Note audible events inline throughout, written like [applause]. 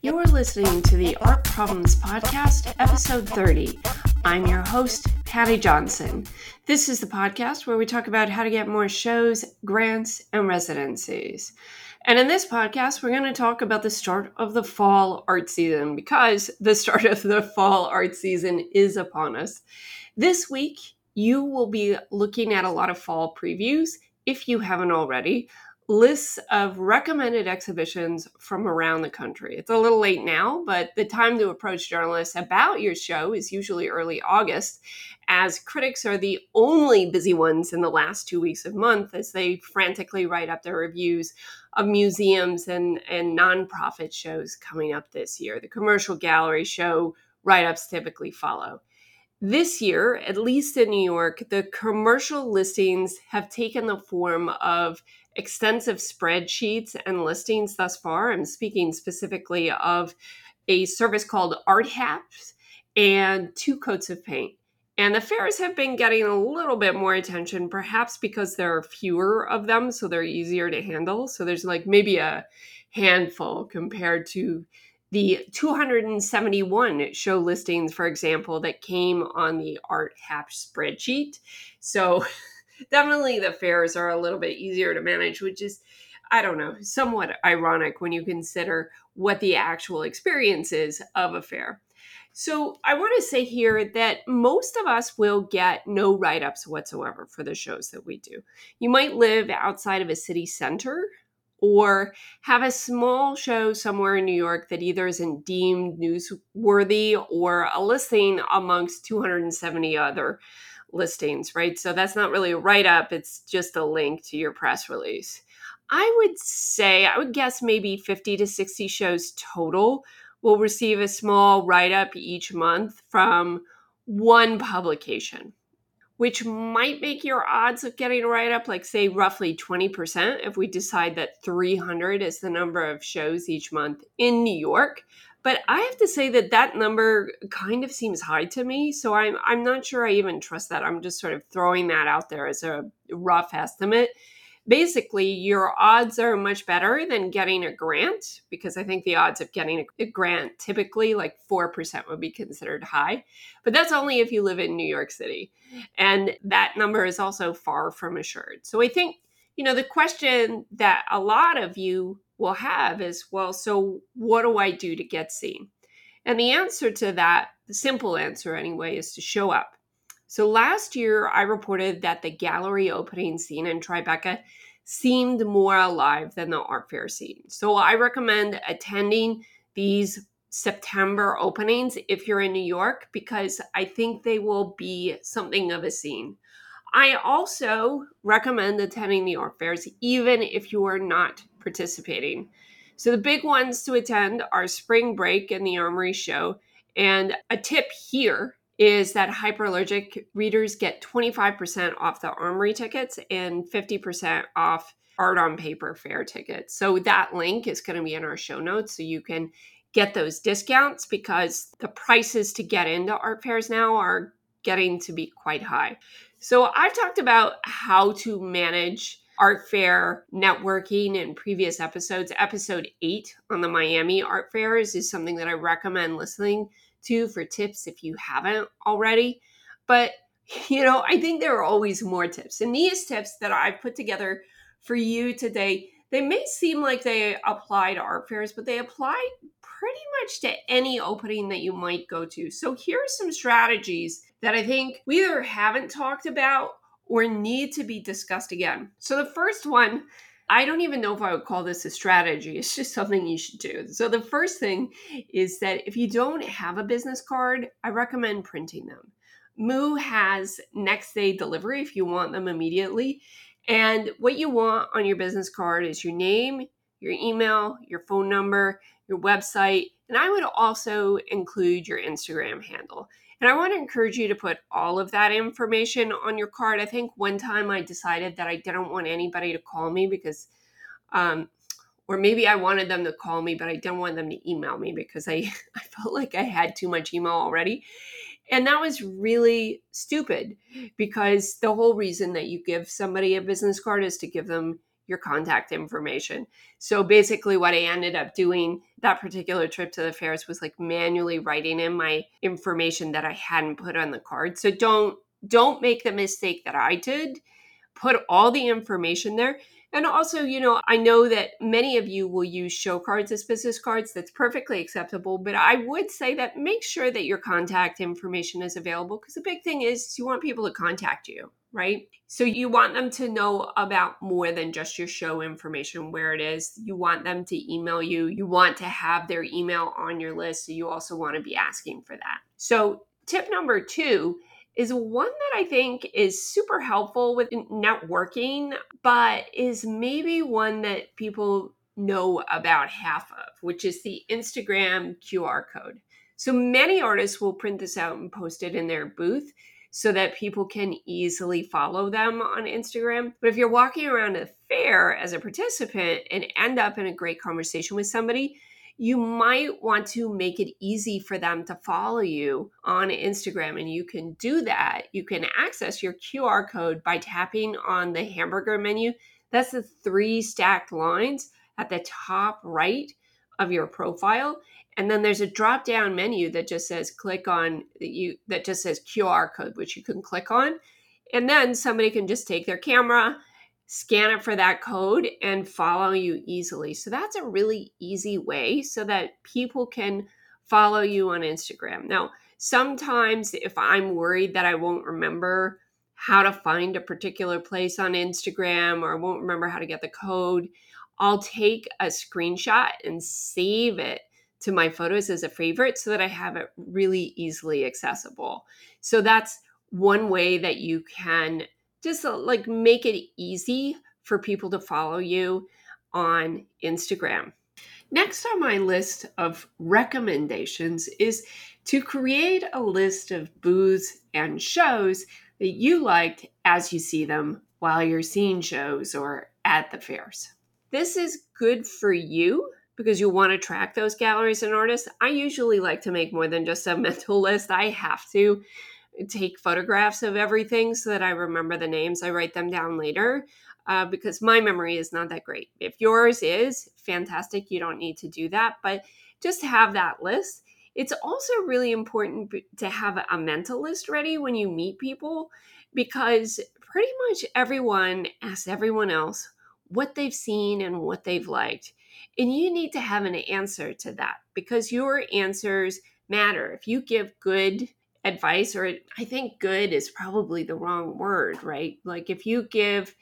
You're listening to the Art Problems Podcast, episode 30. I'm your host, Patty Johnson. This is the podcast where we talk about how to get more shows, grants, and residencies. And in this podcast, we're going to talk about the start of the fall art season because the start of the fall art season is upon us. This week, you will be looking at a lot of fall previews if you haven't already lists of recommended exhibitions from around the country. It's a little late now, but the time to approach journalists about your show is usually early August, as critics are the only busy ones in the last two weeks of month as they frantically write up their reviews of museums and, and nonprofit shows coming up this year. The commercial gallery show write ups typically follow. This year, at least in New York, the commercial listings have taken the form of extensive spreadsheets and listings thus far. I'm speaking specifically of a service called Art Haps and two coats of paint. And the fairs have been getting a little bit more attention, perhaps because there are fewer of them, so they're easier to handle. So there's like maybe a handful compared to the 271 show listings, for example, that came on the Art Haps spreadsheet. So [laughs] definitely the fairs are a little bit easier to manage, which is, I don't know, somewhat ironic when you consider what the actual experience is of a fair. So I want to say here that most of us will get no write ups whatsoever for the shows that we do. You might live outside of a city center or have a small show somewhere in New York that either isn't deemed newsworthy or a listing amongst 270 other listings, right? So that's not really a write up, it's just a link to your press release. I would say, I would guess maybe 50 to 60 shows total will receive a small write up each month from one publication, which might make your odds of getting a write up like, say, roughly 20% if we decide that 300 is the number of shows each month in New York. But I have to say that that number kind of seems high to me. So I'm, I'm not sure I even trust that. I'm just sort of throwing that out there as a rough estimate. Basically, your odds are much better than getting a grant because I think the odds of getting a grant typically like 4% would be considered high. But that's only if you live in New York City. And that number is also far from assured. So I think, you know, the question that a lot of you will have is well, so what do I do to get seen? And the answer to that, the simple answer anyway, is to show up. So last year, I reported that the gallery opening scene in Tribeca seemed more alive than the art fair scene. So I recommend attending these September openings if you're in New York because I think they will be something of a scene. I also recommend attending the art fairs even if you are not participating. So the big ones to attend are Spring Break and the Armory Show. And a tip here is that hyperallergic readers get 25% off the Armory tickets and 50% off art on paper fair tickets. So that link is going to be in our show notes so you can get those discounts because the prices to get into art fairs now are getting to be quite high. So I've talked about how to manage art fair networking in previous episodes. Episode eight on the Miami art fairs is something that I recommend listening to for tips if you haven't already. But, [laughs] you know, I think there are always more tips. And these tips that I've put together for you today, they may seem like they apply to art fairs, but they apply pretty much to any opening that you might go to. So here are some strategies that I think we either haven't talked about or need to be discussed again. So the first one, I don't even know if I would call this a strategy. It's just something you should do. So the first thing is that if you don't have a business card, I recommend printing them. Moo has next day delivery if you want them immediately. And what you want on your business card is your name, your email, your phone number, your website, and I would also include your Instagram handle. And I want to encourage you to put all of that information on your card. I think one time I decided that I didn't want anybody to call me because, um, or maybe I wanted them to call me, but I didn't want them to email me because I, [laughs] I felt like I had too much email already. And that was really stupid because the whole reason that you give somebody a business card is to give them your contact information. So basically, what I ended up doing that particular trip to the fairs was like manually writing in my information that I hadn't put on the card. So don't don't make the mistake that I did. Put all the information there. And also, you know, I know that many of you will use show cards as business cards. That's perfectly acceptable. But I would say that make sure that your contact information is available because the big thing is you want people to contact you, right? So you want them to know about more than just your show information, where it is. You want them to email you. You want to have their email on your list. So you also want to be asking for that. So, tip number two is one that I think is super helpful with networking, but is maybe one that people know about half of, which is the Instagram QR code. So many artists will print this out and post it in their booth so that people can easily follow them on Instagram. But if you're walking around a fair as a participant and end up in a great conversation with somebody, you might want to make it easy for them to follow you on Instagram. And you can do that. You can access your QR code by tapping on the hamburger menu. That's the three stacked lines at the top right of your profile. And then there's a drop down menu that just says click on that you that just says QR code, which you can click on. And then somebody can just take their camera scan it for that code and follow you easily. So that's a really easy way so that people can follow you on Instagram. Now, sometimes if I'm worried that I won't remember how to find a particular place on Instagram or I won't remember how to get the code, I'll take a screenshot and save it to my photos as a favorite so that I have it really easily accessible. So that's one way that you can just uh, like make it easy for people to follow you on Instagram. Next on my list of recommendations is to create a list of booths and shows that you liked as you see them while you're seeing shows or at the fairs. This is good for you because you want to track those galleries and artists. I usually like to make more than just a [laughs] mental list. I have to take photographs of everything so that I remember the names. I write them down later uh, because my memory is not that great. If yours is fantastic, you don't need to do that, but just have that list. It's also really important to have a mental list ready when you meet people because pretty much everyone asks everyone else what they've seen and what they've liked. And you need to have an answer to that because your answers matter. If you give good advice, or I think good is probably the wrong word, right? Like if you give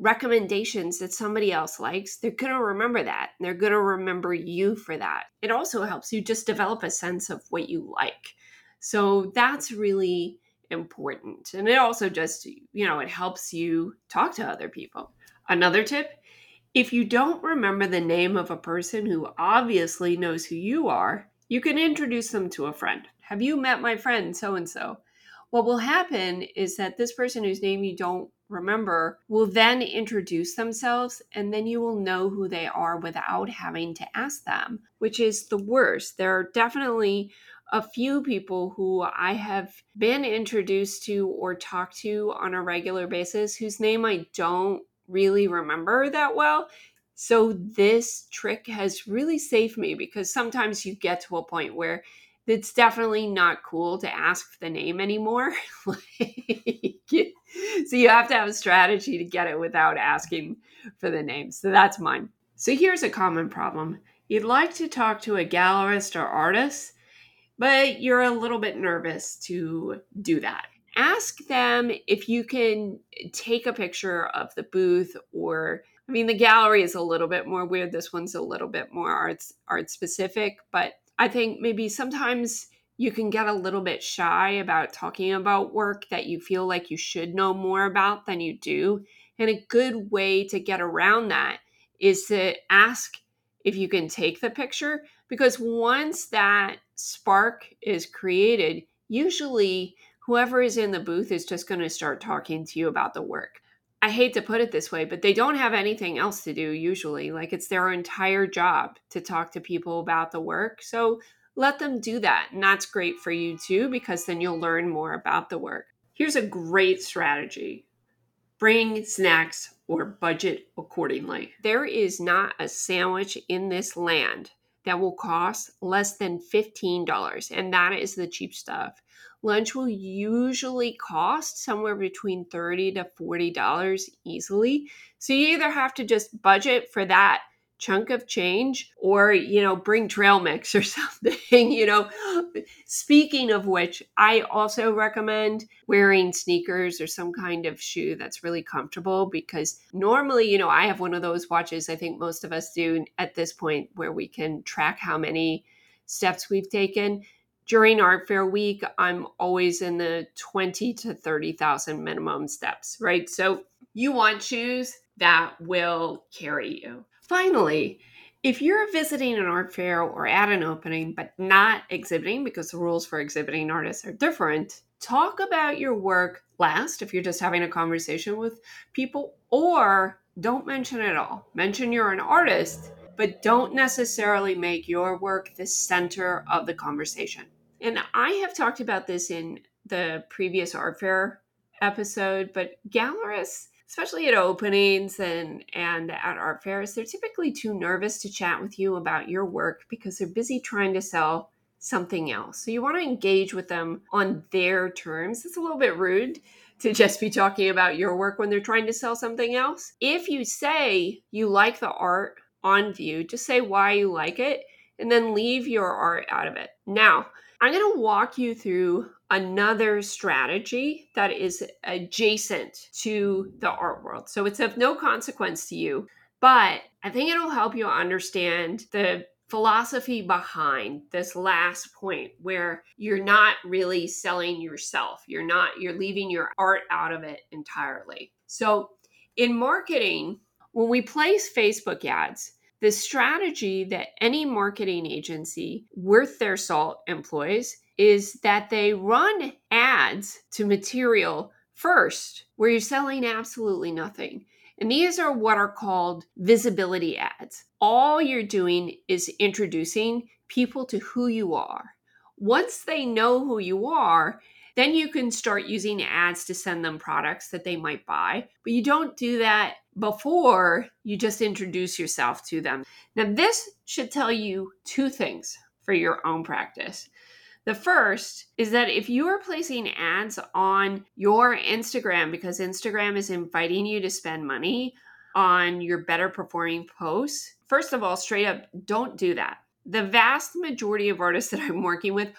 recommendations that somebody else likes, they're going to remember that. They're going to remember you for that. It also helps you just develop a sense of what you like. So that's really important. And it also just, you know, it helps you talk to other people. Another tip if you don't remember the name of a person who obviously knows who you are, you can introduce them to a friend. Have you met my friend so and so? What will happen is that this person whose name you don't remember will then introduce themselves and then you will know who they are without having to ask them, which is the worst. There are definitely a few people who I have been introduced to or talked to on a regular basis whose name I don't really remember that well. So, this trick has really saved me because sometimes you get to a point where it's definitely not cool to ask for the name anymore. [laughs] so you have to have a strategy to get it without asking for the name. So that's mine. So here's a common problem. You'd like to talk to a gallerist or artist, but you're a little bit nervous to do that. Ask them if you can take a picture of the booth or I mean the gallery is a little bit more weird. This one's a little bit more arts art specific, but I think maybe sometimes you can get a little bit shy about talking about work that you feel like you should know more about than you do. And a good way to get around that is to ask if you can take the picture because once that spark is created, usually whoever is in the booth is just going to start talking to you about the work. I hate to put it this way, but they don't have anything else to do usually. Like it's their entire job to talk to people about the work. So let them do that. And that's great for you too, because then you'll learn more about the work. Here's a great strategy bring snacks or budget accordingly. There is not a sandwich in this land that will cost less than $15, and that is the cheap stuff. Lunch will usually cost somewhere between 30 to $40 easily. So you either have to just budget for that chunk of change or you know bring trail mix [laughs] or something you know speaking of which i also recommend wearing sneakers or some kind of shoe that's really comfortable because normally you know i have one of those watches i think most of us do at this point where we can track how many steps we've taken during art fair week i'm always in the 20 to 30,000 minimum steps right so you want shoes that will carry you Finally, if you're visiting an art fair or at an opening but not exhibiting because the rules for exhibiting artists are different, talk about your work last if you're just having a conversation with people, or don't mention it all. Mention you're an artist, but don't necessarily make your work the center of the conversation. And I have talked about this in the previous art fair episode, but gallerists especially at openings and and at art fairs they're typically too nervous to chat with you about your work because they're busy trying to sell something else. So you want to engage with them on their terms. It's a little bit rude to [laughs] just be talking about your work when they're trying to sell something else. If you say you like the art on view just say why you like it and then leave your art out of it. Now i'm going to walk you through another strategy that is adjacent to the art world. So it's of no consequence to you, but I think it'll help you understand the philosophy behind this last point where you're not really selling yourself. You're not, you're leaving your art out of it entirely. So in marketing, when we place Facebook ads, the strategy that any marketing agency worth their salt employs is that they run ads to material first where you're selling absolutely nothing. And these are what are called visibility ads. All you're doing is introducing people to who you are. Once they know who you are, then you can start using ads to send them products that they might buy. But you don't do that before you just introduce yourself to them. Now, this should tell you two things for your own practice. The first is that if you are placing ads on your Instagram because Instagram is inviting you to spend money on your better performing posts, first of all, straight up, don't do that. The vast majority of artists [laughs] that I'm working with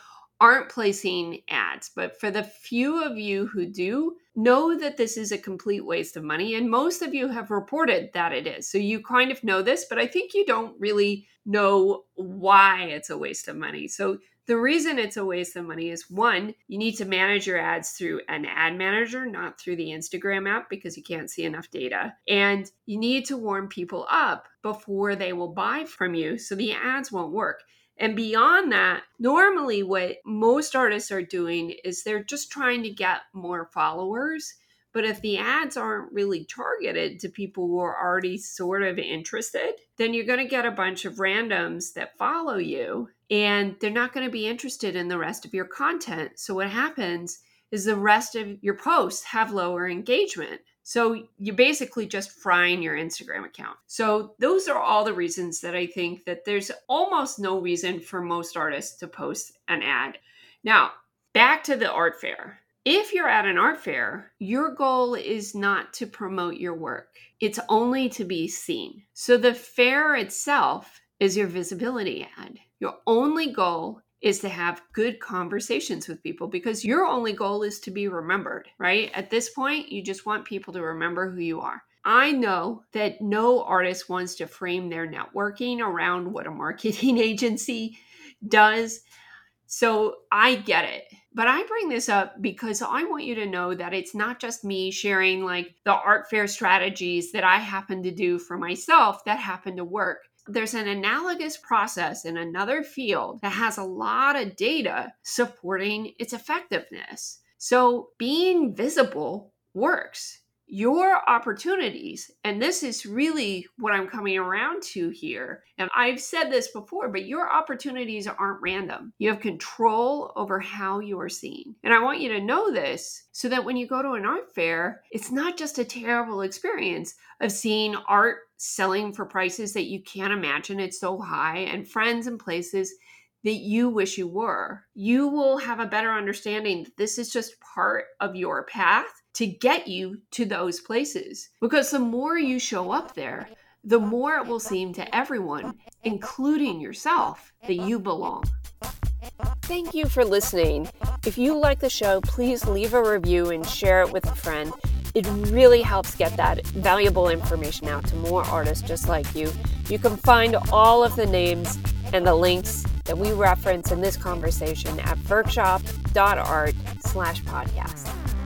aren't placing ads, but for the few of you who do, know that this is a complete waste of money. And most of you have reported that it is. So you kind of know this, but I think you don't really know why it's a waste of money. So the reason it's a waste of money is one, you need to manage your ads through an ad manager, not through the Instagram app because you can't see enough data. And you need to warm people up before they will buy from you so the ads won't work. And beyond that, normally what most artists are doing is they're just trying to get more followers. But if the ads aren't really targeted to people who are already sort of interested, then you're going to get a bunch of randoms that follow you and they're not going to be interested in the rest of your content. So what happens is the rest of your posts have lower engagement. So you're basically just frying your Instagram account. So those are all the reasons that I think that there's almost no reason for most artists to post an ad. Now, back to the art fair. If you're at an art fair, your goal is not to promote your work. It's only to be seen. So the fair itself is your visibility ad. Your only goal is to have good conversations with people because your only goal is to be remembered, right? At this point, you just want people to remember who you are. I know that no artist wants to frame their networking around what a marketing [laughs] agency does. So I get it. But I bring this up because I want you to know that it's not just me sharing like the art fair strategies that I happen to do for myself that happen to work there's an analogous process in another field that has a lot of data supporting its effectiveness. So being visible works. Your opportunities, and this is really what I'm coming around to here. And I've said this before, but your opportunities aren't random. You have control over how you are seen. And I want you to know this so that when you go to an art fair, it's not just a terrible experience of seeing art selling for prices that you can't imagine. It's so high, and friends and places that you wish you were. You will have a better understanding that this is just part of your path to get you to those places. Because the more you show up there, the more it will seem to everyone, including yourself, that you belong. Thank you for listening. If you like the show, please leave a review and share it with a friend. It really helps get that valuable information out to more artists just like you. You can find all of the names and the links that we reference in this conversation at workshop.art slash podcast.